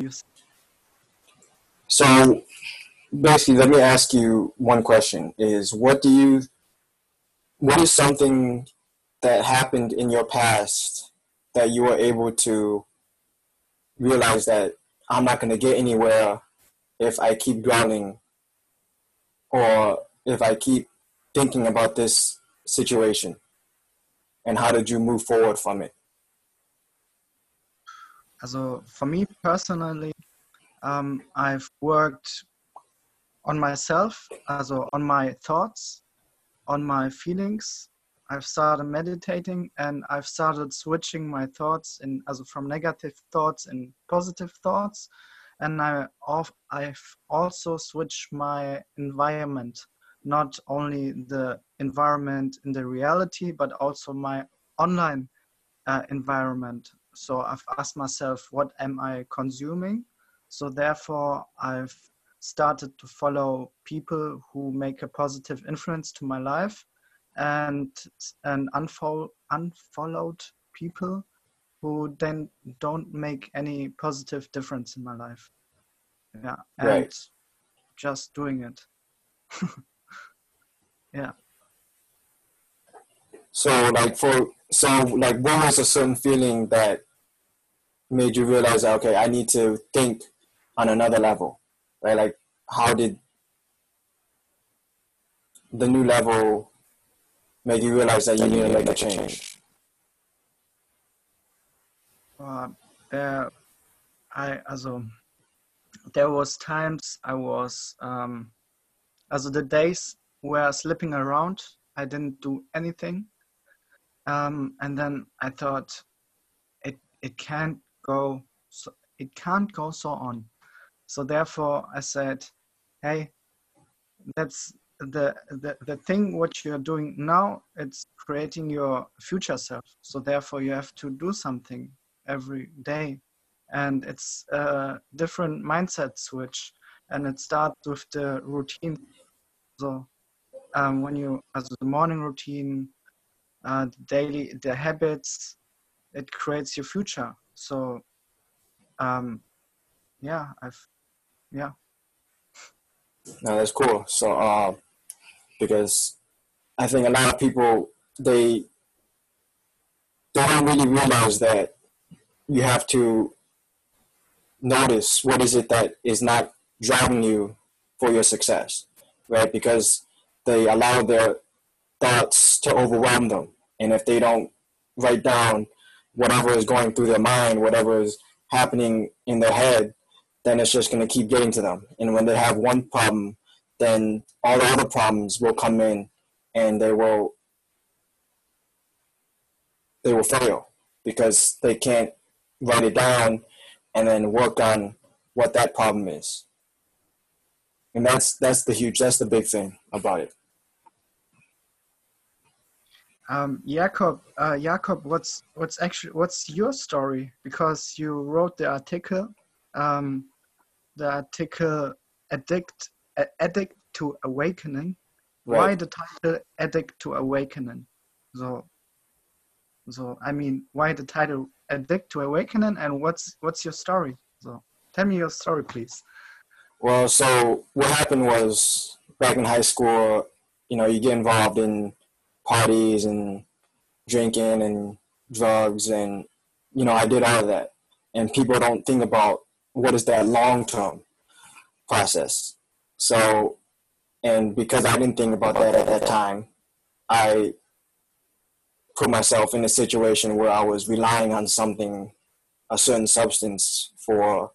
you? So basically, let me ask you one question: Is what do you? What is something that happened in your past that you were able to realize that I'm not going to get anywhere if I keep dwelling or if I keep thinking about this situation? And how did you move forward from it? Also for me personally, um, I've worked on myself, also on my thoughts, on my feelings. I've started meditating and I've started switching my thoughts in also from negative thoughts and positive thoughts. And I I've also switched my environment, not only the environment in the reality, but also my online uh, environment so i've asked myself what am i consuming? So therefore i've started to follow people who make a positive influence to my life and and unfollow, unfollowed people who then don't make any positive difference in my life. Yeah and right. just doing it. Yeah so like for so like what was a certain feeling that made you realize okay, I need to think on another level, right? Like how did the new level make you realize that you need to make a change? Uh, there, I also there was times I was um, also the days were slipping around. I didn't do anything um, and then I thought it it can't go so it can't go so on. So therefore I said, hey, that's the, the the thing what you're doing now it's creating your future self. So therefore you have to do something every day. And it's a different mindset switch and it starts with the routine. So um, when you as the morning routine uh, daily the habits it creates your future. So um yeah i've yeah. No that's cool. So uh because i think a lot of people they don't really realize that you have to notice what is it that is not driving you for your success right? Because they allow their thoughts to overwhelm them. And if they don't write down whatever is going through their mind, whatever is happening in their head, then it's just going to keep getting to them. And when they have one problem, then all the other problems will come in and they will they will fail because they can't write it down and then work on what that problem is. And that's that's the huge that's the big thing about it. Um, Jakob, uh, Jakob, what's what's actually what's your story? Because you wrote the article, um, the article "Addict Addict to Awakening." Right. Why the title "Addict to Awakening"? So, so I mean, why the title "Addict to Awakening"? And what's what's your story? So, tell me your story, please. Well, so what happened was back in high school, you know, you get involved in parties and drinking and drugs and you know I did all of that. And people don't think about what is that long term process. So and because I didn't think about that at that time I put myself in a situation where I was relying on something a certain substance for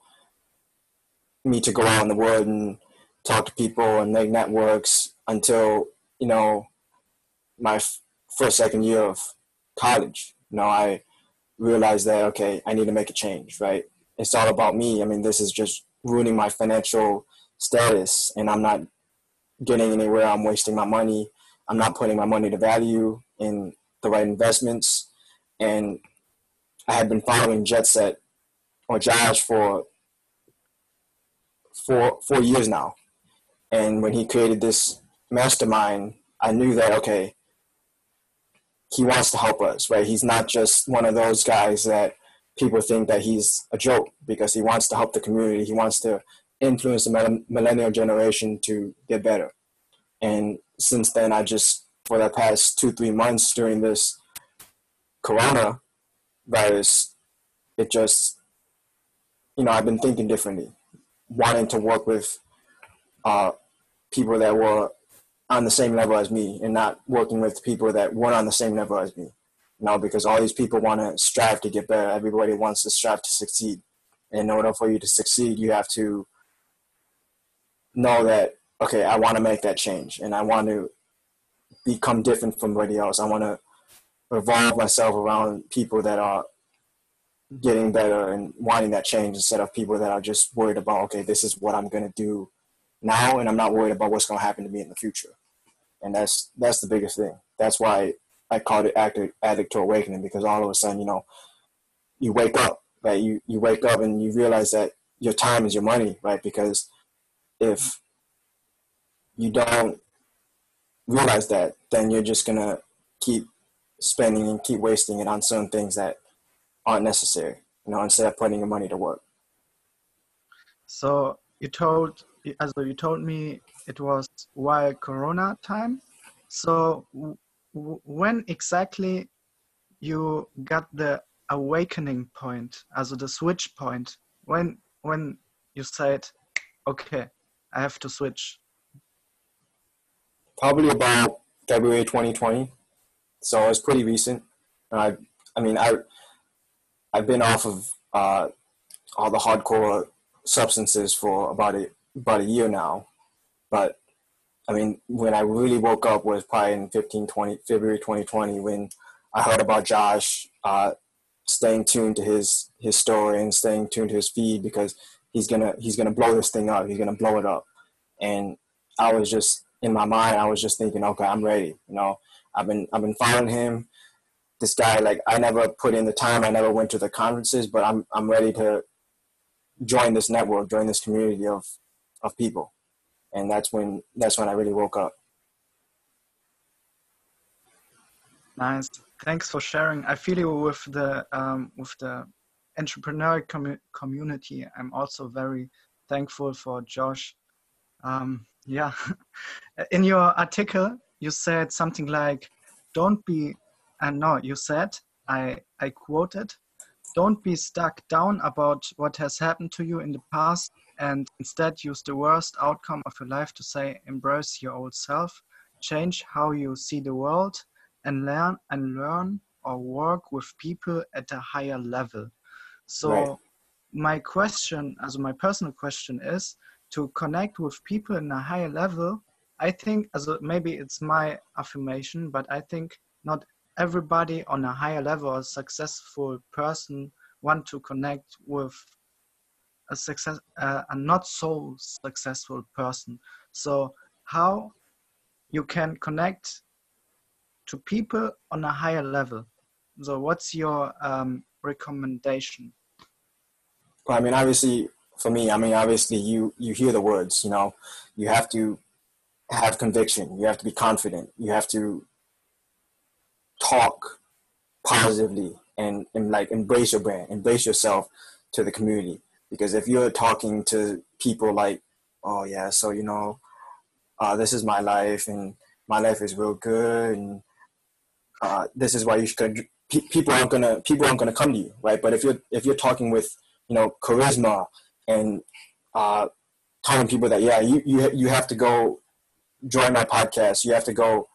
me to go out in the world and talk to people and make networks until you know my first second year of college you know i realized that okay i need to make a change right? It's all about me. I mean this is just ruining my financial status and i'm not getting anywhere. I'm wasting my money. I'm not putting my money to value in the right investments. And i had been following jet set or josh for four four years now. And when he created this mastermind i knew that okay he wants to help us, right? He's not just one of those guys that people think that he's a joke because he wants to help the community. He wants to influence the millennial generation to get better. And since then, I just, for the past two, three months during this corona virus, it just, you know, I've been thinking differently, wanting to work with uh, people that were on the same level as me and not working with people that weren't on the same level as me. You know, because all these people want to strive to get better. Everybody wants to strive to succeed. And in order for you to succeed, you have to know that, okay, I want to make that change and I want to become different from everybody else. I want to revolve myself around people that are getting better and wanting that change instead of people that are just worried about, okay, this is what I'm going to do now and I'm not worried about what's going to happen to me in the future. And that's that's the biggest thing. That's why I called it addict, addict to awakening because all of a sudden, you know, you wake up, right? You you wake up and you realize that your time is your money, right? Because if you don't realize that, then you're just gonna keep spending and keep wasting it on certain things that aren't necessary, you know, instead of putting your money to work. So you told, as you told me, it was while Corona time. So when exactly you got the awakening point, as the switch point, when when you said, okay, I have to switch? Probably about February 2020. So it's pretty recent. I, I mean, I, I've been off of uh, all the hardcore substances for about a about a year now, but I mean, when I really woke up was probably in 15, 20, February 2020 when I heard about Josh uh, staying tuned to his his story and staying tuned to his feed because he's gonna he's gonna blow this thing up. He's gonna blow it up. And I was just in my mind, I was just thinking, okay, I'm ready. You know, I've been I've been following him. This guy, like, I never put in the time. I never went to the conferences, but I'm I'm ready to join this network, join this community of of people. And that's when that's when I really woke up. Nice. Thanks for sharing. I feel you with the um, with the entrepreneurial com- community. I'm also very thankful for Josh. Um, yeah, in your article, you said something like, "Don't be," and no, you said, I I quoted, "Don't be stuck down about what has happened to you in the past, and instead use the worst outcome of your life to say, embrace your old self, change how you see the world, and learn and learn or work with people at a higher level." So right. my question, as my personal question is to connect with people in a higher level. I think as a, maybe it's my affirmation, but I think not everybody on a higher level, a successful person, want to connect with a success, uh, a not so successful person. So how you can connect to people on a higher level. So what's your um, recommendation? Well, I mean, obviously, for me, I mean, obviously, you you hear the words. You know, you have to have conviction. You have to be confident. You have to talk positively and, and like embrace your brand, embrace yourself to the community. Because if you're talking to people like, oh yeah, so you know, uh, this is my life and my life is real good and uh, this is why you should. People aren't gonna people aren't gonna come to you, right? But if you're if you're talking with you know charisma and uh, telling people that yeah you, you you have to go join my podcast you have to go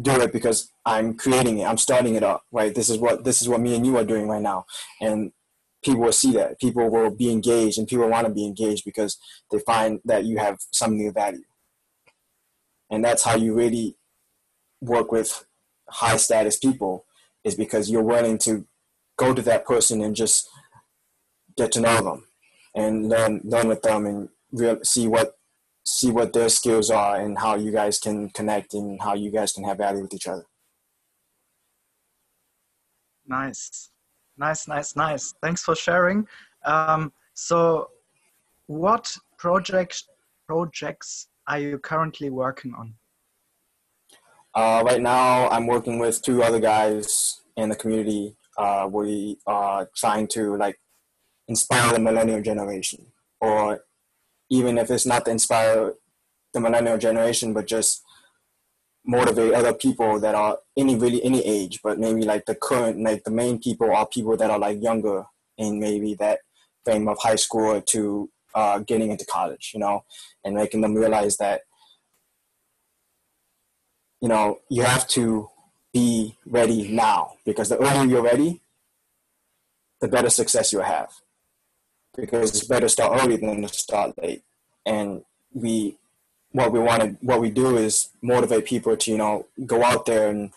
do it because i'm creating it i'm starting it up right this is what this is what me and you are doing right now and people will see that. People will be engaged and people want to be engaged because they find that you have some new value. And that's how you really work with high status people is because you're willing to go to that person and just get to know them and learn learn with them and real, see what see what their skills are and how you guys can connect and how you guys can have value with each other. Nice, nice, nice, nice. Thanks for sharing. Um, so, what projects projects are you currently working on? Uh, right now, I'm working with two other guys in the community. uh, we are trying to like inspire the millennial generation, or even if it's not to inspire the millennial generation, but just motivate other people that are any really any age, but maybe like the current like the main people are people that are like younger in maybe that frame of high school to uh, getting into college, you know, and making them realize that you know you have to be ready now because the earlier you're ready, the better success you'll have. Because it's better to start early than to start late. And we what we want to what we do is motivate people to, you know, go out there and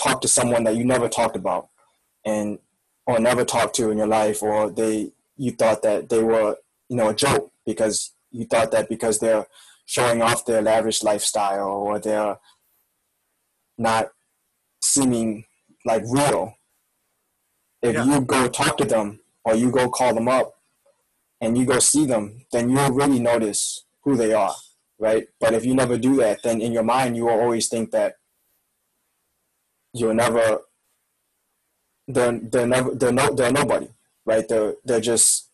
talk to someone that you never talked about and or never talked to in your life or they you thought that they were, you know, a joke because you thought that because they're showing off their lavish lifestyle or they're not seeming like real. If yeah. you go talk to them or you go call them up and you go see them, then you'll really notice who they are, right? But if you never do that, then in your mind you will always think that you're never they're they're never they're no they're nobody, right? They're they're just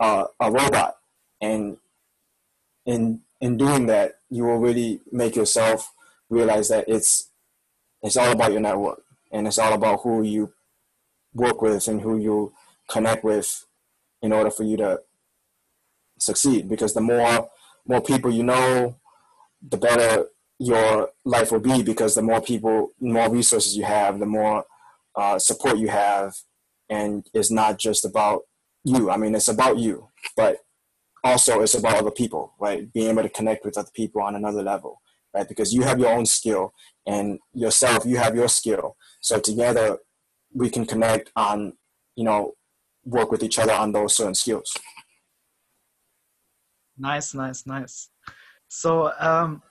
uh, a robot, and in in doing that, you will really make yourself realize that it's it's all about your network and it's all about who you work with and who you connect with in order for you to succeed because the more more people you know the better your life will be because the more people more resources you have the more uh, support you have and it's not just about you i mean it's about you but also it's about other people right being able to connect with other people on another level right? Because you have your own skill and yourself, you have your skill. So together we can connect on, you know, work with each other on those certain skills. Nice, nice, nice. So um,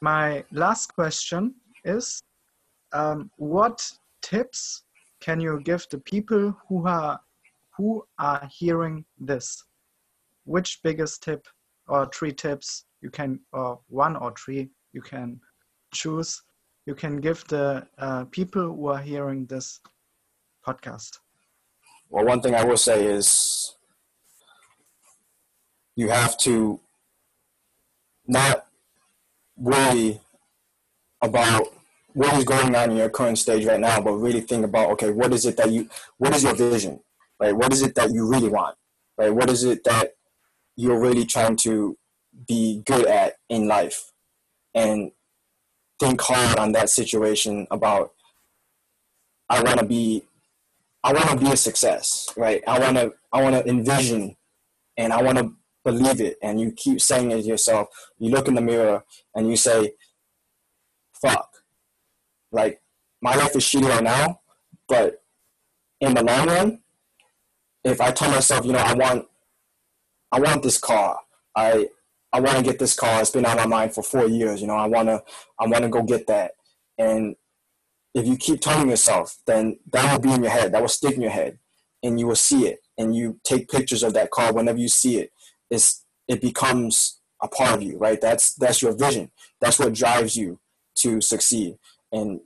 my last question is, um, what tips can you give the people who are who are hearing this? Which biggest tip or three tips you can, or one or three you can choose you can give the uh, people who are hearing this podcast well one thing i will say is you have to not worry about what is going on in your current stage right now but really think about okay what is it that you what is your vision? Right? What is it that you really want? Right? What is it that you're really trying to be good at in life? And think hard on that situation about I want to be I want to be a success, right? I want to I want to envision and I want to believe it and you keep saying it to yourself. You look in the mirror and you say fuck. Like my life is shitty right now, but in the long run, if I tell myself, you know, I want I want this car. I I want to get this car. It's been on my mind for four years. You know, I want to, I want to go get that. And if you keep telling yourself, then that will be in your head. That will stick in your head, and you will see it. And you take pictures of that car whenever you see it. It's it becomes a part of you, right? That's that's your vision. That's what drives you to succeed. And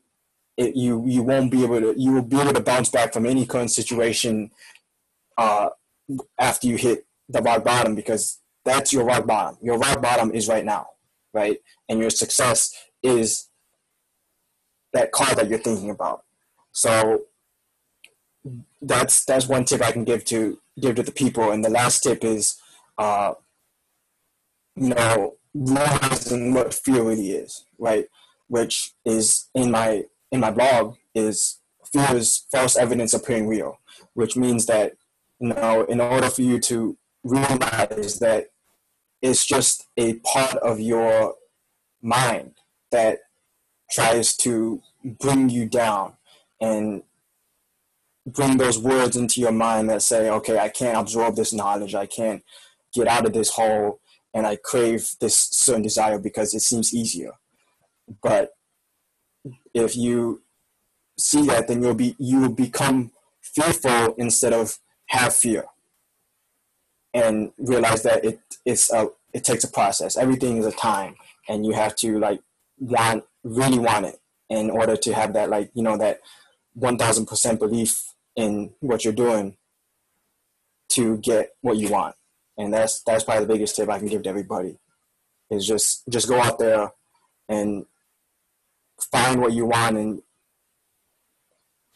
it, you you won't be able to you will be able to bounce back from any current situation uh, after you hit the rock bottom because that's your rock bottom. Your rock bottom is right now, right? And your success is that car that you're thinking about. So that's that's one tip I can give to give to the people. And the last tip is, uh, you know, realizing what fear really is, right? Which is in my in my blog is fear is false evidence appearing real, which means that you know, in order for you to realize that it's just a part of your mind that tries to bring you down and bring those words into your mind that say, okay, I can't absorb this knowledge, I can't get out of this hole, and I crave this certain desire because it seems easier. But if you see that, then you'll be you will become fearful instead of have fear and realize that it it's a it takes a process. Everything is a time, and you have to like want really want it in order to have that like you know that 1000% belief in what you're doing to get what you want. And that's that's probably the biggest tip I can give to everybody is just just go out there and find what you want and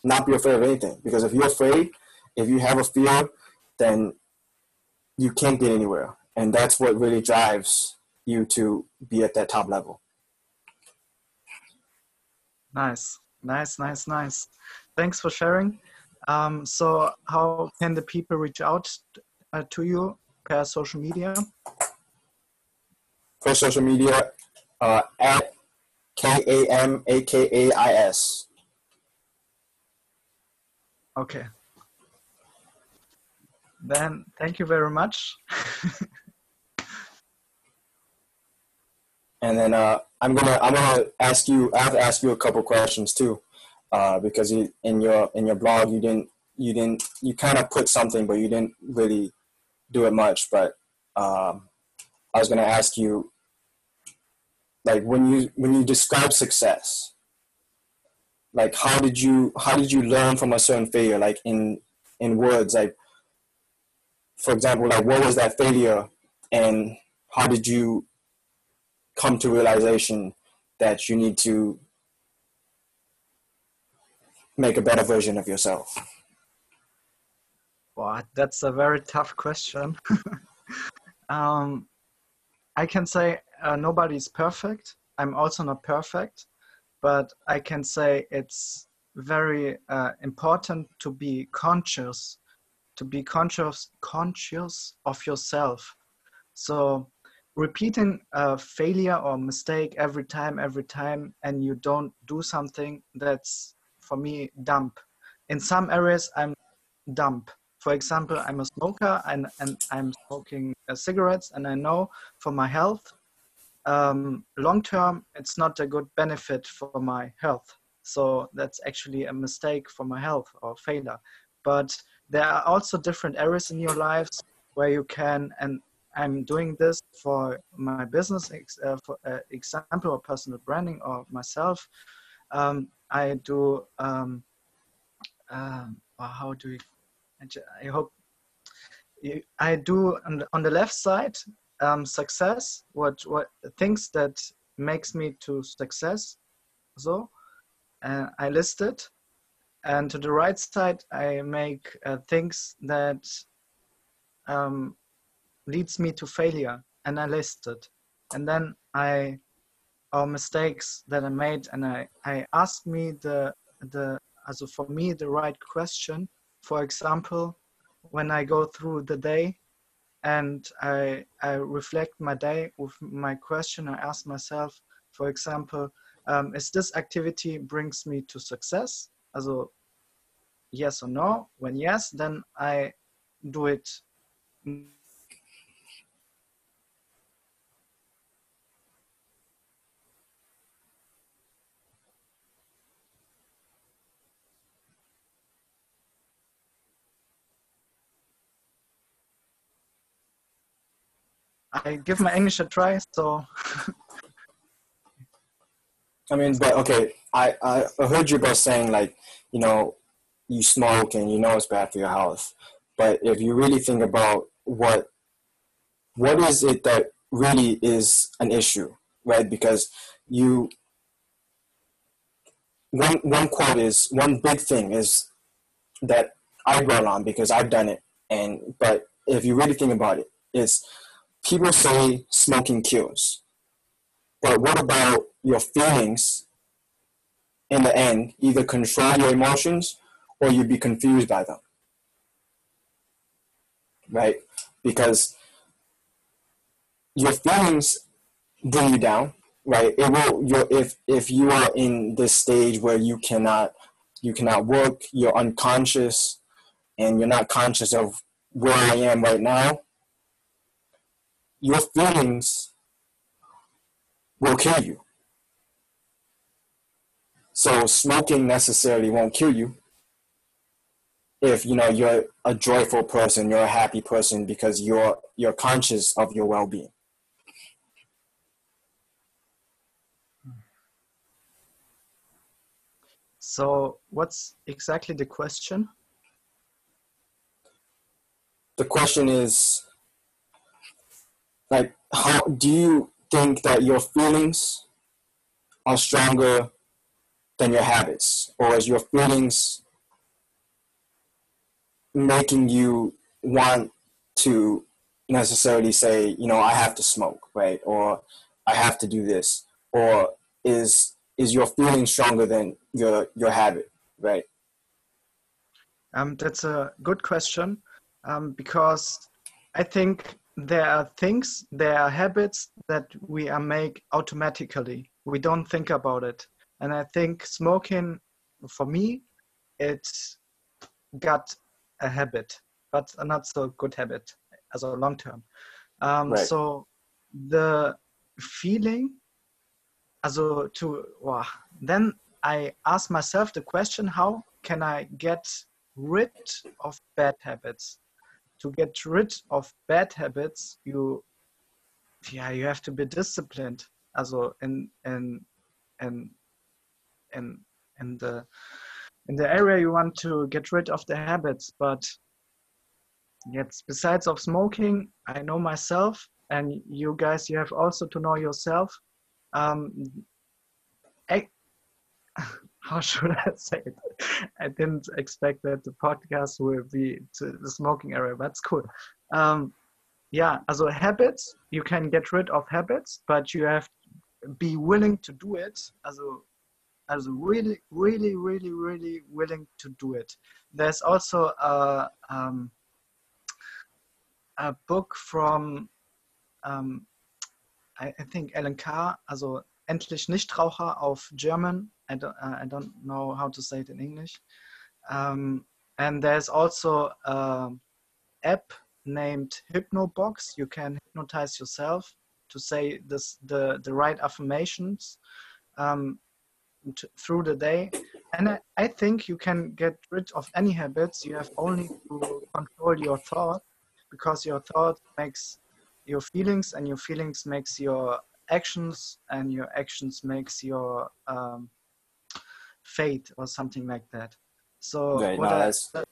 not be afraid of anything. Because if you're afraid, if you have a fear, then you can't get anywhere. And that's what really drives you to be at that top level. Nice, nice, nice, nice. Thanks for sharing. Um, so, how can the people reach out uh, to you per social media? For social media, uh, at K A M A K A I S. Okay. Then, thank you very much. and then uh, I'm gonna I'm gonna ask you. I have to ask you a couple questions too, uh, because you, in your in your blog you didn't you didn't you kind of put something, but you didn't really do it much. But um, I was gonna ask you, like when you when you describe success, like how did you how did you learn from a certain failure? Like in in words, like for example, like what was that failure, and how did you come to realization that you need to make a better version of yourself? Well, that's a very tough question. um, I can say uh, nobody's perfect. I'm also not perfect, but I can say it's very uh, important to be conscious, to be conscious conscious of yourself. So repeating a failure or mistake every time every time and you don't do something that's for me dumb in some areas i'm dumb for example i'm a smoker and, and i'm smoking uh, cigarettes and i know for my health um, long term it's not a good benefit for my health so that's actually a mistake for my health or failure but there are also different areas in your lives where you can and I'm doing this for my business uh, for uh, example or personal branding or myself. Um, I do. Um, uh, how do we? I hope I do on the, on the left side um, success. What what things that makes me to success. So uh, I list it, and to the right side I make uh, things that um, leads me to failure and I list it. And then I or mistakes that I made and I, I ask me the the also for me the right question. For example, when I go through the day and I I reflect my day with my question, I ask myself, for example, um, is this activity brings me to success? Also yes or no? When yes, then I do it I give my English a try. So. I mean, but okay, I, I heard you both saying like, you know, you smoke and you know it's bad for your health. But if you really think about what, what is it that really is an issue, right? Because you, one, one quote is, one big thing is that I dwell on because I've done it. And, but if you really think about it, it's people say smoking kills. But what about your feelings in the end? Either control your emotions or you'd be confused by them. Right? Because your feelings bring you down, right? It will your if if you are in this stage where you cannot you cannot work, you're unconscious and you're not conscious of where I am right now, your feelings will kill you. So smoking necessarily won't kill you if you know you're a joyful person, you're a happy person because you're you're conscious of your well-being. So, what's exactly the question? The question is like, how do you think that your feelings are stronger than your habits, or is your feelings making you want to necessarily say, you know, I have to smoke, right? Or I have to do this, or is is your feeling stronger than your your habit, right? Um, that's a good question um, because I think there are things, there are habits that we are make automatically. We don't think about it, and I think smoking, for me, it's got a habit, but a not so good habit as a long term. Um, right. So the feeling, as also to well, then I ask myself the question: How can I get rid of bad habits? To get rid of bad habits, you yeah you have to be disciplined. Also in in in in in the in the area you want to get rid of the habits, but Yes, besides of smoking, I know myself, and you guys, you have also to know yourself. Um, how should I say it? I didn't expect that the podcast will be to the smoking area. That's cool. Um, yeah, also habits, you can get rid of habits, but you have to be willing to do it. Also, also really, really, really, really willing to do it. There's also a um, a book from, um, I, I, think Allen Carr, also Endlich Nichtraucher auf German. I don't, I don't know how to say it in English. Um, and there's also an app named Hypnobox. You can hypnotize yourself to say this, the, the right affirmations um, through the day. And I, I think you can get rid of any habits. You have only to control your thought because your thought makes your feelings and your feelings makes your actions and your actions makes your um, fate or something like that so right, no, that's, I,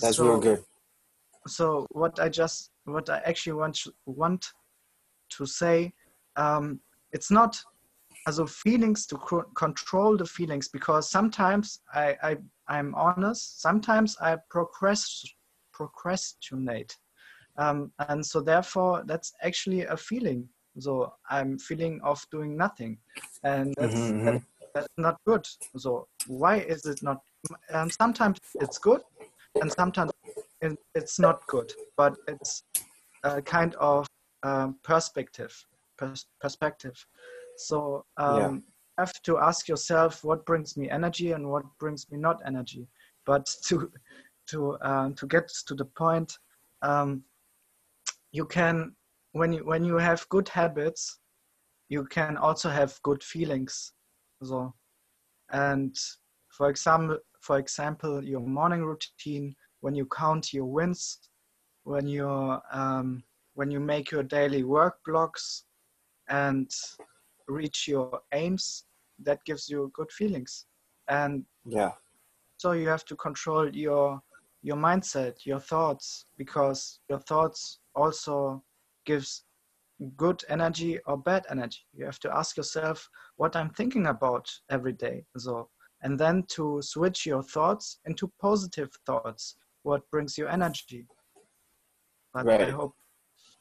that's so, real good so what i just what i actually want want to say um, it's not as of feelings to control the feelings because sometimes I, I i'm honest sometimes i procrastinate procrastinate. Um, and so therefore that's actually a feeling. So I'm feeling of doing nothing. And that's, mm-hmm. that, mm-hmm. That's not good. So why is it not? And sometimes it's good and sometimes it's not good, but it's a kind of um, perspective, pers- perspective. So um, yeah. you have to ask yourself what brings me energy and what brings me not energy. But to to um, to get to the point um, you can when you when you have good habits you can also have good feelings so and for example for example your morning routine when you count your wins when you um, when you make your daily work blocks and reach your aims that gives you good feelings. And yeah. so you have to control your your mindset, your thoughts, because your thoughts also gives good energy or bad energy. You have to ask yourself what I'm thinking about every day. So, and then to switch your thoughts into positive thoughts, what brings you energy. But right. I hope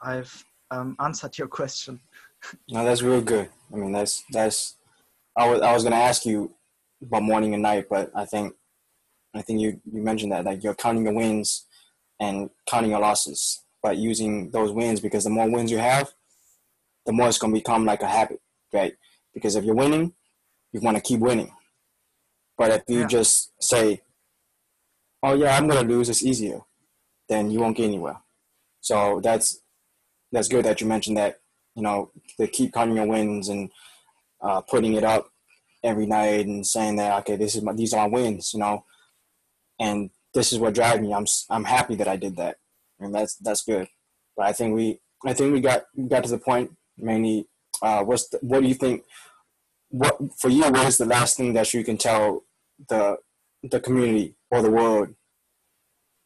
I've um, answered your question. no, that's real good. I mean, that's that's. I was I was gonna ask you about morning and night, but I think I think you, you mentioned that like you're counting your wins and counting your losses, but using those wins because the more wins you have, the more it's gonna become like a habit, right? Because if you're winning, you want to keep winning. But if you yeah. just say, "Oh yeah, I'm gonna lose," it's easier, then you won't get anywhere. So that's that's good that you mentioned that. You know, to keep counting your wins and uh, putting it up every night and saying that okay, this is my these are my wins. You know, and this is what drives me. I'm I'm happy that I did that, and that's that's good. But I think we I think we got we got to the point mainly. Uh, what's the, what do you think? what for you? What is the last thing that you can tell the the community or the world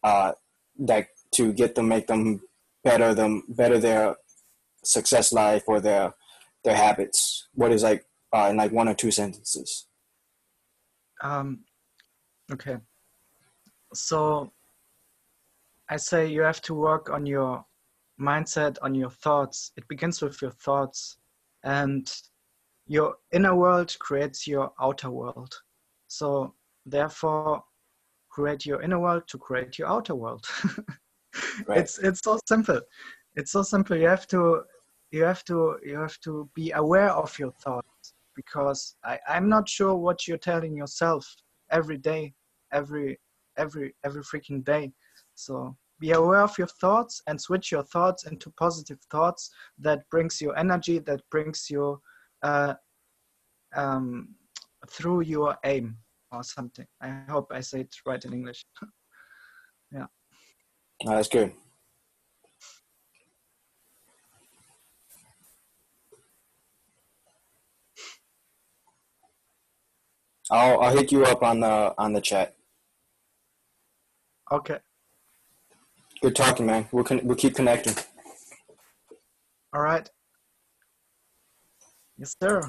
uh, that to get them, make them better them better their success life or their their habits? What is like uh, in like one or two sentences? Um, okay. So I say you have to work on your mindset, on your thoughts. It begins with your thoughts, and your inner world creates your outer world. So therefore, create your inner world to create your outer world. right. It's it's so simple. It's so simple. You have to you have to you have to be aware of your thoughts because I, I'm not sure what you're telling yourself every day, every every every freaking day. So be aware of your thoughts and switch your thoughts into positive thoughts that brings you energy, that brings you uh, um, through your aim or something. I hope I say it right in English. yeah. That's good. I'll I'll hit you up on the on the chat. Okay. Good talking, man. We'll con- we'll keep connecting. All right. Yes, sir.